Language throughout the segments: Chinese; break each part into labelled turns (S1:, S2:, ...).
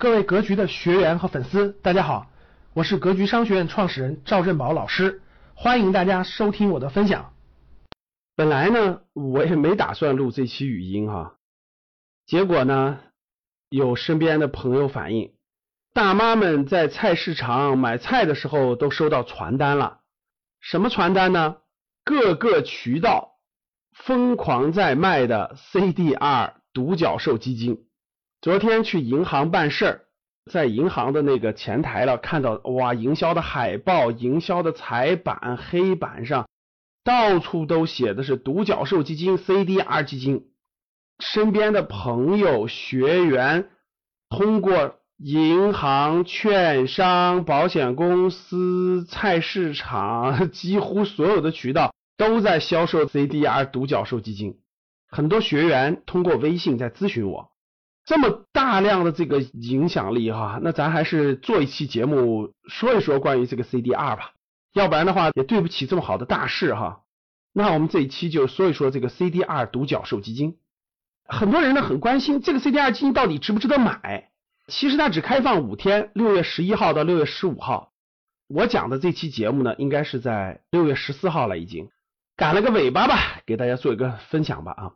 S1: 各位格局的学员和粉丝，大家好，我是格局商学院创始人赵振宝老师，欢迎大家收听我的分享。
S2: 本来呢，我也没打算录这期语音哈，结果呢，有身边的朋友反映，大妈们在菜市场买菜的时候都收到传单了，什么传单呢？各个渠道疯狂在卖的 CDR 独角兽基金。昨天去银行办事儿，在银行的那个前台了，看到哇，营销的海报、营销的彩板、黑板上到处都写的是独角兽基金、CDR 基金。身边的朋友、学员通过银行、券商、保险公司、菜市场，几乎所有的渠道都在销售 CDR 独角兽基金。很多学员通过微信在咨询我。这么大量的这个影响力哈，那咱还是做一期节目说一说关于这个 CDR 吧，要不然的话也对不起这么好的大事哈。那我们这一期就说一说这个 CDR 独角兽基金。很多人呢很关心这个 CDR 基金到底值不值得买。其实它只开放五天，六月十一号到六月十五号。我讲的这期节目呢，应该是在六月十四号了，已经赶了个尾巴吧，给大家做一个分享吧啊。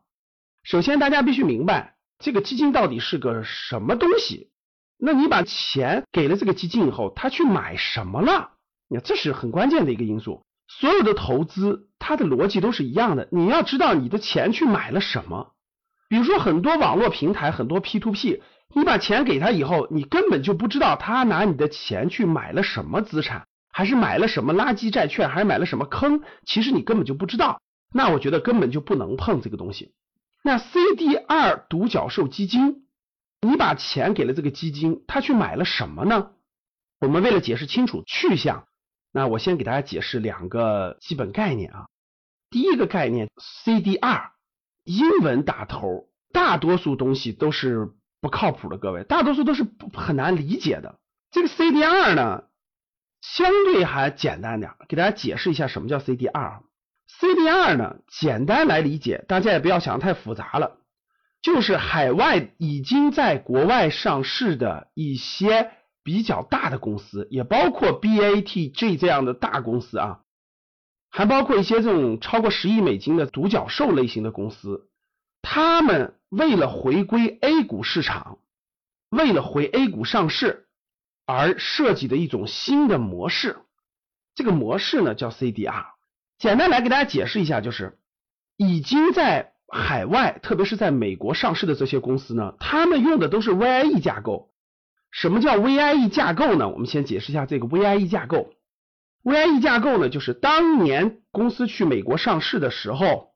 S2: 首先大家必须明白。这个基金到底是个什么东西？那你把钱给了这个基金以后，他去买什么了？你看，这是很关键的一个因素。所有的投资，它的逻辑都是一样的。你要知道你的钱去买了什么。比如说，很多网络平台，很多 P to P，你把钱给他以后，你根本就不知道他拿你的钱去买了什么资产，还是买了什么垃圾债券，还是买了什么坑？其实你根本就不知道。那我觉得根本就不能碰这个东西。那 CDR 独角兽基金，你把钱给了这个基金，他去买了什么呢？我们为了解释清楚去向，那我先给大家解释两个基本概念啊。第一个概念，CDR，英文打头，大多数东西都是不靠谱的，各位，大多数都是很难理解的。这个 CDR 呢，相对还简单点，给大家解释一下什么叫 CDR。CDR 呢，简单来理解，大家也不要想太复杂了，就是海外已经在国外上市的一些比较大的公司，也包括 BATG 这样的大公司啊，还包括一些这种超过十亿美金的独角兽类型的公司，他们为了回归 A 股市场，为了回 A 股上市而设计的一种新的模式，这个模式呢叫 CDR。简单来给大家解释一下，就是已经在海外，特别是在美国上市的这些公司呢，他们用的都是 VIE 架构。什么叫 VIE 架构呢？我们先解释一下这个 VIE 架构。VIE 架构呢，就是当年公司去美国上市的时候，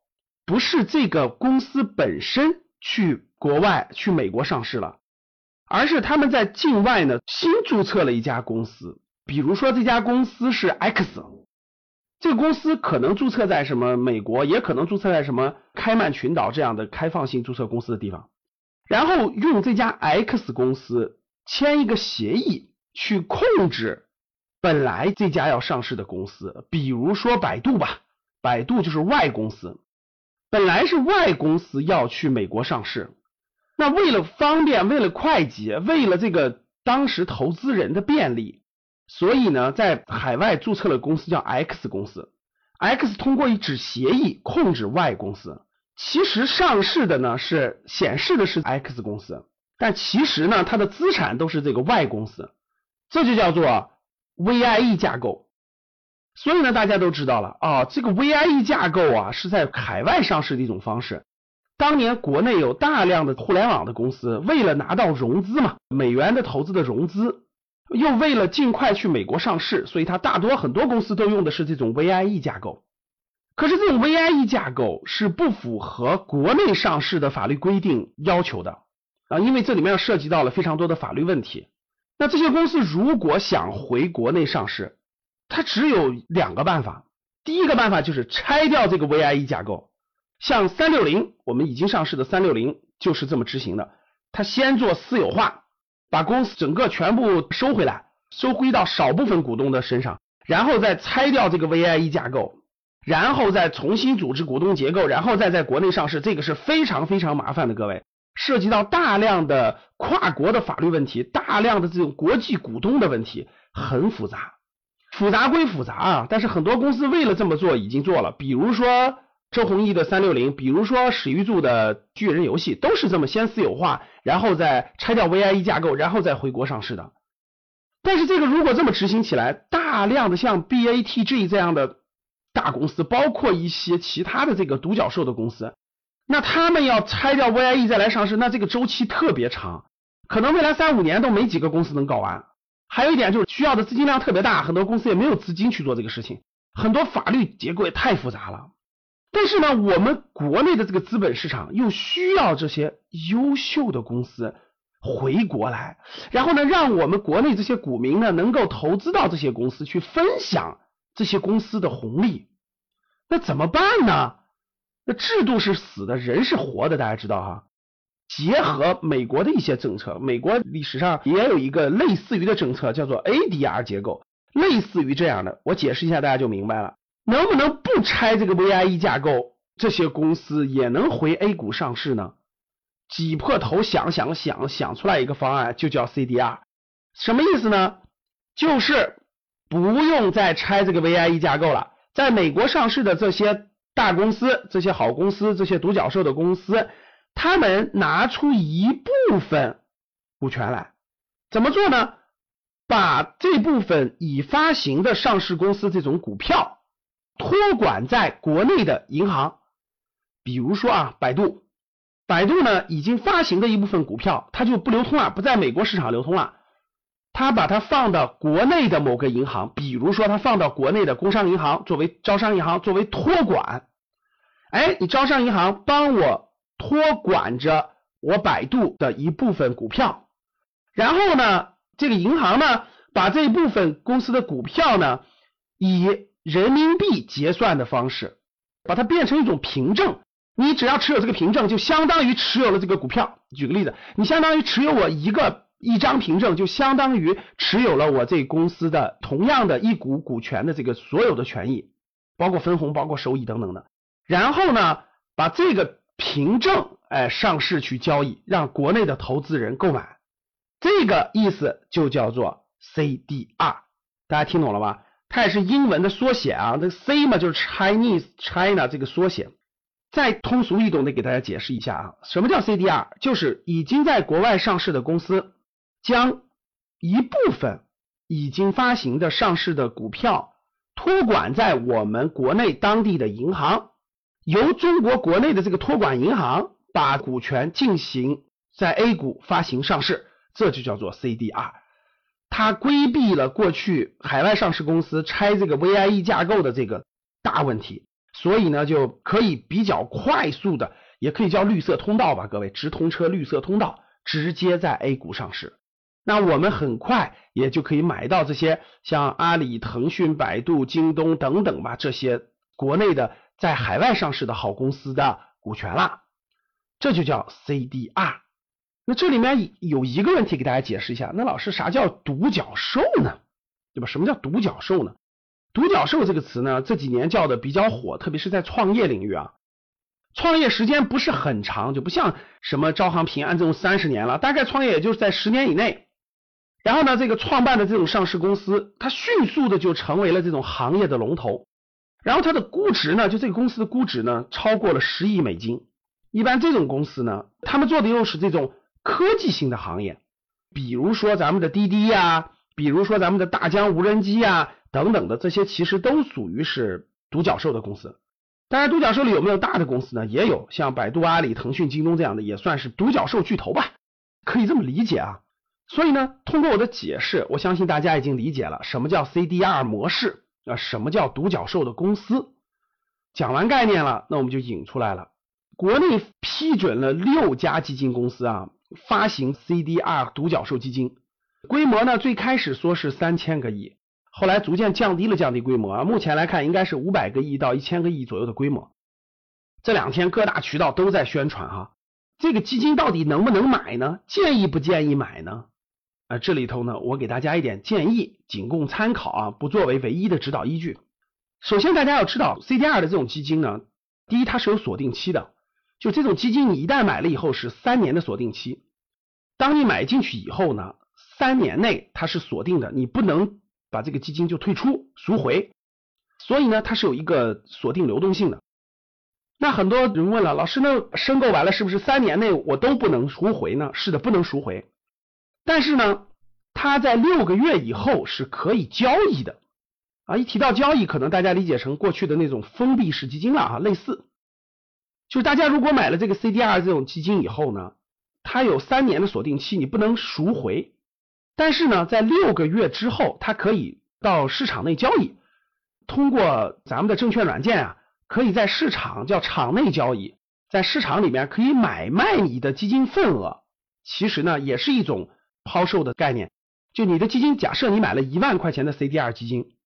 S2: 不是这个公司本身去国外去美国上市了，而是他们在境外呢新注册了一家公司，比如说这家公司是 X。这个公司可能注册在什么美国，也可能注册在什么开曼群岛这样的开放性注册公司的地方，然后用这家 X 公司签一个协议去控制本来这家要上市的公司，比如说百度吧，百度就是 Y 公司，本来是 Y 公司要去美国上市，那为了方便，为了快捷，为了这个当时投资人的便利。所以呢，在海外注册了公司叫 X 公司，X 通过一纸协议控制 Y 公司。其实上市的呢是显示的是 X 公司，但其实呢它的资产都是这个 Y 公司，这就叫做 VIE 架构。所以呢大家都知道了啊，这个 VIE 架构啊是在海外上市的一种方式。当年国内有大量的互联网的公司，为了拿到融资嘛，美元的投资的融资。又为了尽快去美国上市，所以它大多很多公司都用的是这种 VIE 架构。可是这种 VIE 架构是不符合国内上市的法律规定要求的啊，因为这里面涉及到了非常多的法律问题。那这些公司如果想回国内上市，它只有两个办法。第一个办法就是拆掉这个 VIE 架构，像三六零，我们已经上市的三六零就是这么执行的，它先做私有化。把公司整个全部收回来，收归到少部分股东的身上，然后再拆掉这个 VIE 架构，然后再重新组织股东结构，然后再在国内上市，这个是非常非常麻烦的，各位。涉及到大量的跨国的法律问题，大量的这种国际股东的问题，很复杂。复杂归复杂啊，但是很多公司为了这么做已经做了，比如说周鸿祎的三六零，比如说史玉柱的巨人游戏，都是这么先私有化，然后再拆掉 VIE 架构，然后再回国上市的。但是这个如果这么执行起来，大量的像 BATG 这样的大公司，包括一些其他的这个独角兽的公司，那他们要拆掉 VIE 再来上市，那这个周期特别长，可能未来三五年都没几个公司能搞完。还有一点就是需要的资金量特别大，很多公司也没有资金去做这个事情，很多法律结构也太复杂了。但是呢，我们国内的这个资本市场又需要这些优秀的公司。回国来，然后呢，让我们国内这些股民呢，能够投资到这些公司去分享这些公司的红利。那怎么办呢？那制度是死的，人是活的，大家知道哈。结合美国的一些政策，美国历史上也有一个类似于的政策，叫做 ADR 结构，类似于这样的。我解释一下，大家就明白了。能不能不拆这个 VIE 架构，这些公司也能回 A 股上市呢？挤破头想想想想出来一个方案，就叫 CDR，什么意思呢？就是不用再拆这个 VIE 架构了，在美国上市的这些大公司、这些好公司、这些独角兽的公司，他们拿出一部分股权来，怎么做呢？把这部分已发行的上市公司这种股票托管在国内的银行，比如说啊，百度。百度呢，已经发行的一部分股票，它就不流通了，不在美国市场流通了。它把它放到国内的某个银行，比如说它放到国内的工商银行，作为招商银行作为托管。哎，你招商银行帮我托管着我百度的一部分股票，然后呢，这个银行呢，把这一部分公司的股票呢，以人民币结算的方式，把它变成一种凭证。你只要持有这个凭证，就相当于持有了这个股票。举个例子，你相当于持有我一个一张凭证，就相当于持有了我这公司的同样的一股股权的这个所有的权益，包括分红、包括收益等等的。然后呢，把这个凭证哎上市去交易，让国内的投资人购买。这个意思就叫做 CDR，大家听懂了吧？它也是英文的缩写啊，这 C 嘛就是 Chinese China 这个缩写。再通俗易懂的给大家解释一下啊，什么叫 CDR？就是已经在国外上市的公司，将一部分已经发行的上市的股票托管在我们国内当地的银行，由中国国内的这个托管银行把股权进行在 A 股发行上市，这就叫做 CDR。它规避了过去海外上市公司拆这个 VIE 架构的这个大问题。所以呢，就可以比较快速的，也可以叫绿色通道吧，各位，直通车绿色通道，直接在 A 股上市。那我们很快也就可以买到这些像阿里、腾讯、百度、京东等等吧，这些国内的在海外上市的好公司的股权了。这就叫 CDR。那这里面有一个问题给大家解释一下，那老师啥叫独角兽呢？对吧？什么叫独角兽呢？独角兽这个词呢，这几年叫的比较火，特别是在创业领域啊。创业时间不是很长，就不像什么招行、平安这种三十年了，大概创业也就是在十年以内。然后呢，这个创办的这种上市公司，它迅速的就成为了这种行业的龙头。然后它的估值呢，就这个公司的估值呢，超过了十亿美金。一般这种公司呢，他们做的又是这种科技性的行业，比如说咱们的滴滴呀，比如说咱们的大疆无人机呀。等等的这些其实都属于是独角兽的公司，当然独角兽里有没有大的公司呢？也有，像百度、阿里、腾讯、京东这样的也算是独角兽巨头吧，可以这么理解啊。所以呢，通过我的解释，我相信大家已经理解了什么叫 CDR 模式啊，什么叫独角兽的公司。讲完概念了，那我们就引出来了，国内批准了六家基金公司啊发行 CDR 独角兽基金，规模呢最开始说是三千个亿。后来逐渐降低了降低规模啊，目前来看应该是五百个亿到一千个亿左右的规模。这两天各大渠道都在宣传哈，这个基金到底能不能买呢？建议不建议买呢？啊，这里头呢，我给大家一点建议，仅供参考啊，不作为唯一的指导依据。首先大家要知道，CDR 的这种基金呢，第一它是有锁定期的，就这种基金，你一旦买了以后是三年的锁定期，当你买进去以后呢，三年内它是锁定的，你不能把这个基金就退出赎回，所以呢，它是有一个锁定流动性的。那很多人问了，老师，那申购完了是不是三年内我都不能赎回呢？是的，不能赎回。但是呢，它在六个月以后是可以交易的啊。一提到交易，可能大家理解成过去的那种封闭式基金了啊，类似。就是大家如果买了这个 CDR 这种基金以后呢，它有三年的锁定期，你不能赎回。但是呢，在六个月之后，它可以到市场内交易，通过咱们的证券软件啊。可以在市场叫场内交易，在市场里面可以买卖你的基金份额，其实呢也是一种抛售的概念。就你的基金，假设你买了一万块钱的 CDR 基金，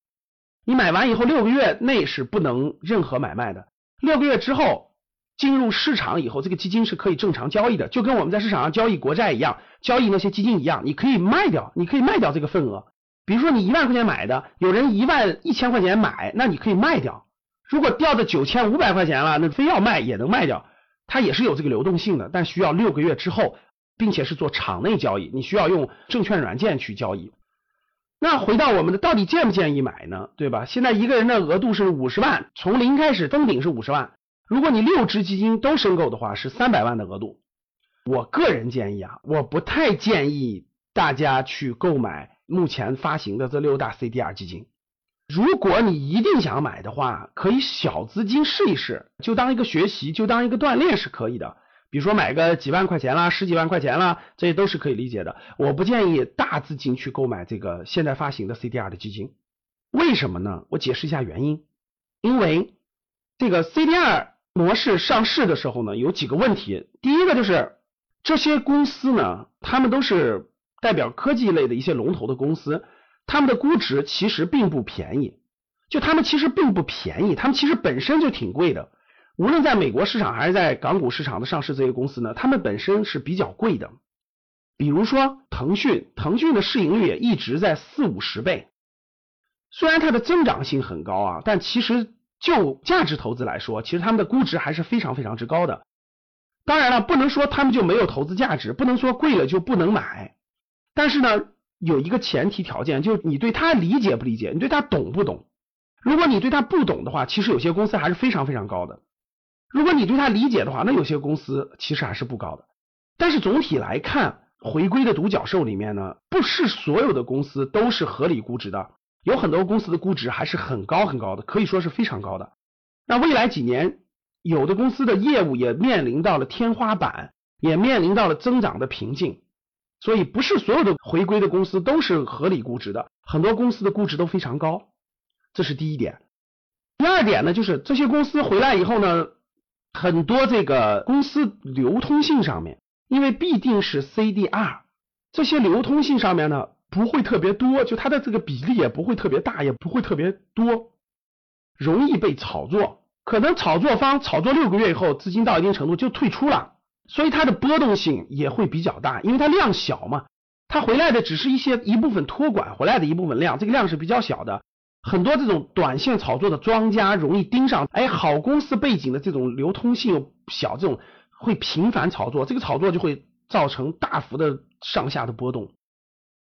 S2: 你买完以后六个月内是不能任何买卖的，六个月之后进入市场以后，这个基金是可以正常交易的，就跟我们在市场上交易国债一样，交易那些基金一样，你可以卖掉，你可以卖掉这个份额。比如说你一万块钱买的，有人一万一千块钱买，那你可以卖掉。如果掉到九千五百块钱了，那非要卖也能卖掉，它也是有这个流动性的，但需要六个月之后，并且是做场内交易，你需要用证券软件去交易。那回到我们的，到底建不建议买呢？对吧？现在一个人的额度是五十万，从零开始封顶是五十万，如果你六只基金都申购的话，是三百万的额度。我个人建议啊，我不太建议大家去购买目前发行的这六大 CDR 基金。如果你一定想买的话，可以小资金试一试，就当一个学习，就当一个锻炼是可以的。比如说买个几万块钱啦，十几万块钱啦，这些都是可以理解的。我不建议大资金去购买这个现在发行的 CDR 的基金，为什么呢？我解释一下原因。因为这个 CDR 模式上市的时候呢，有几个问题。第一个就是这些公司呢，他们都是代表科技类的一些龙头的公司。他们的估值其实并不便宜，就他们其实并不便宜，他们其实本身就挺贵的。无论在美国市场还是在港股市场的上市这些公司呢，他们本身是比较贵的。比如说腾讯，腾讯的市盈率也一直在四五十倍，虽然它的增长性很高啊，但其实就价值投资来说，其实他们的估值还是非常非常之高的。当然了，不能说他们就没有投资价值，不能说贵了就不能买，但是呢。有一个前提条件，就是你对他理解不理解，你对他懂不懂？如果你对他不懂的话，其实有些公司还是非常非常高的。如果你对他理解的话，那有些公司其实还是不高的。但是总体来看，回归的独角兽里面呢，不是所有的公司都是合理估值的，有很多公司的估值还是很高很高的，可以说是非常高的。那未来几年，有的公司的业务也面临到了天花板，也面临到了增长的瓶颈。所以不是所有的回归的公司都是合理估值的，很多公司的估值都非常高，这是第一点。第二点呢，就是这些公司回来以后呢，很多这个公司流通性上面，因为必定是 CDR，这些流通性上面呢不会特别多，就它的这个比例也不会特别大，也不会特别多，容易被炒作，可能炒作方炒作六个月以后，资金到一定程度就退出了。所以它的波动性也会比较大，因为它量小嘛，它回来的只是一些一部分托管回来的一部分量，这个量是比较小的。很多这种短线炒作的庄家容易盯上，哎，好公司背景的这种流通性又小，这种会频繁炒作，这个炒作就会造成大幅的上下的波动。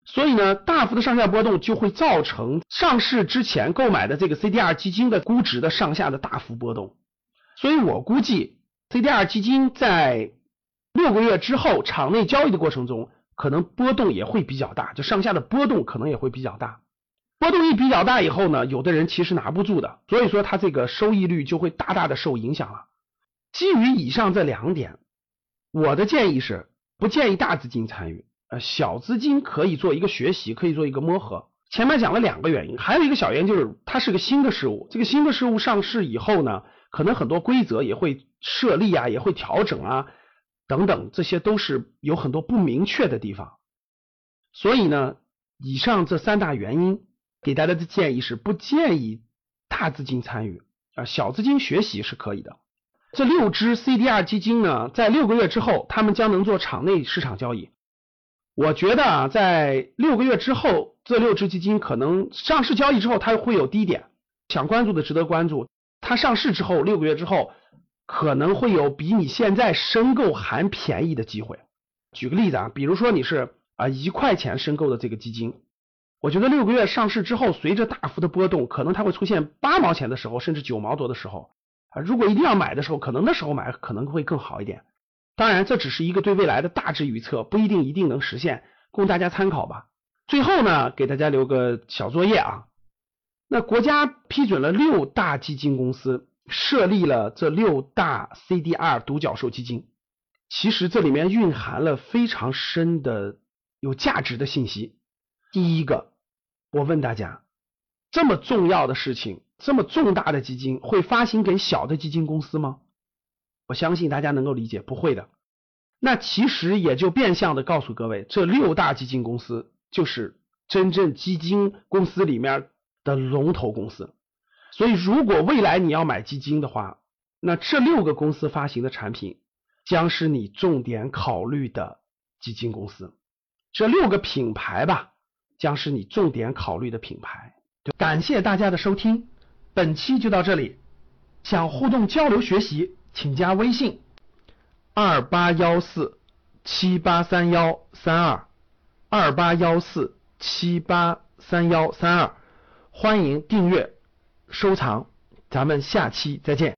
S2: 所以呢，大幅的上下波动就会造成上市之前购买的这个 CDR 基金的估值的上下的大幅波动。所以我估计 CDR 基金在六个月之后，场内交易的过程中，可能波动也会比较大，就上下的波动可能也会比较大。波动一比较大以后呢，有的人其实拿不住的，所以说它这个收益率就会大大的受影响了。基于以上这两点，我的建议是不建议大资金参与，呃，小资金可以做一个学习，可以做一个摸合。前面讲了两个原因，还有一个小原因就是它是个新的事物，这个新的事物上市以后呢，可能很多规则也会设立啊，也会调整啊。等等，这些都是有很多不明确的地方，所以呢，以上这三大原因给大家的建议是不建议大资金参与啊，小资金学习是可以的。这六只 CDR 基金呢，在六个月之后，他们将能做场内市场交易。我觉得啊，在六个月之后，这六只基金可能上市交易之后，它会有低点，想关注的值得关注。它上市之后六个月之后。可能会有比你现在申购还便宜的机会。举个例子啊，比如说你是啊一块钱申购的这个基金，我觉得六个月上市之后，随着大幅的波动，可能它会出现八毛钱的时候，甚至九毛多的时候啊。如果一定要买的时候，可能那时候买可能会更好一点。当然，这只是一个对未来的大致预测，不一定一定能实现，供大家参考吧。最后呢，给大家留个小作业啊。那国家批准了六大基金公司，设立了这六大 CDR 独角兽基金。其实这里面蕴含了非常深的有价值的信息。第一个，我问大家，这么重要的事情，这么重大的基金会发行给小的基金公司吗？我相信大家能够理解，不会的。那其实也就变相的告诉各位，这六大基金公司就是真正基金公司里面。的龙头公司，所以如果未来你要买基金的话，那这六个公司发行的产品将是你重点考虑的基金公司。这六个品牌吧，将是你重点考虑的品牌。
S1: 感谢大家的收听，本期就到这里。想互动交流学习，请加微信二八幺四七八三幺三二二八幺四七八三幺三二。欢迎订阅、收藏，咱们下期再见。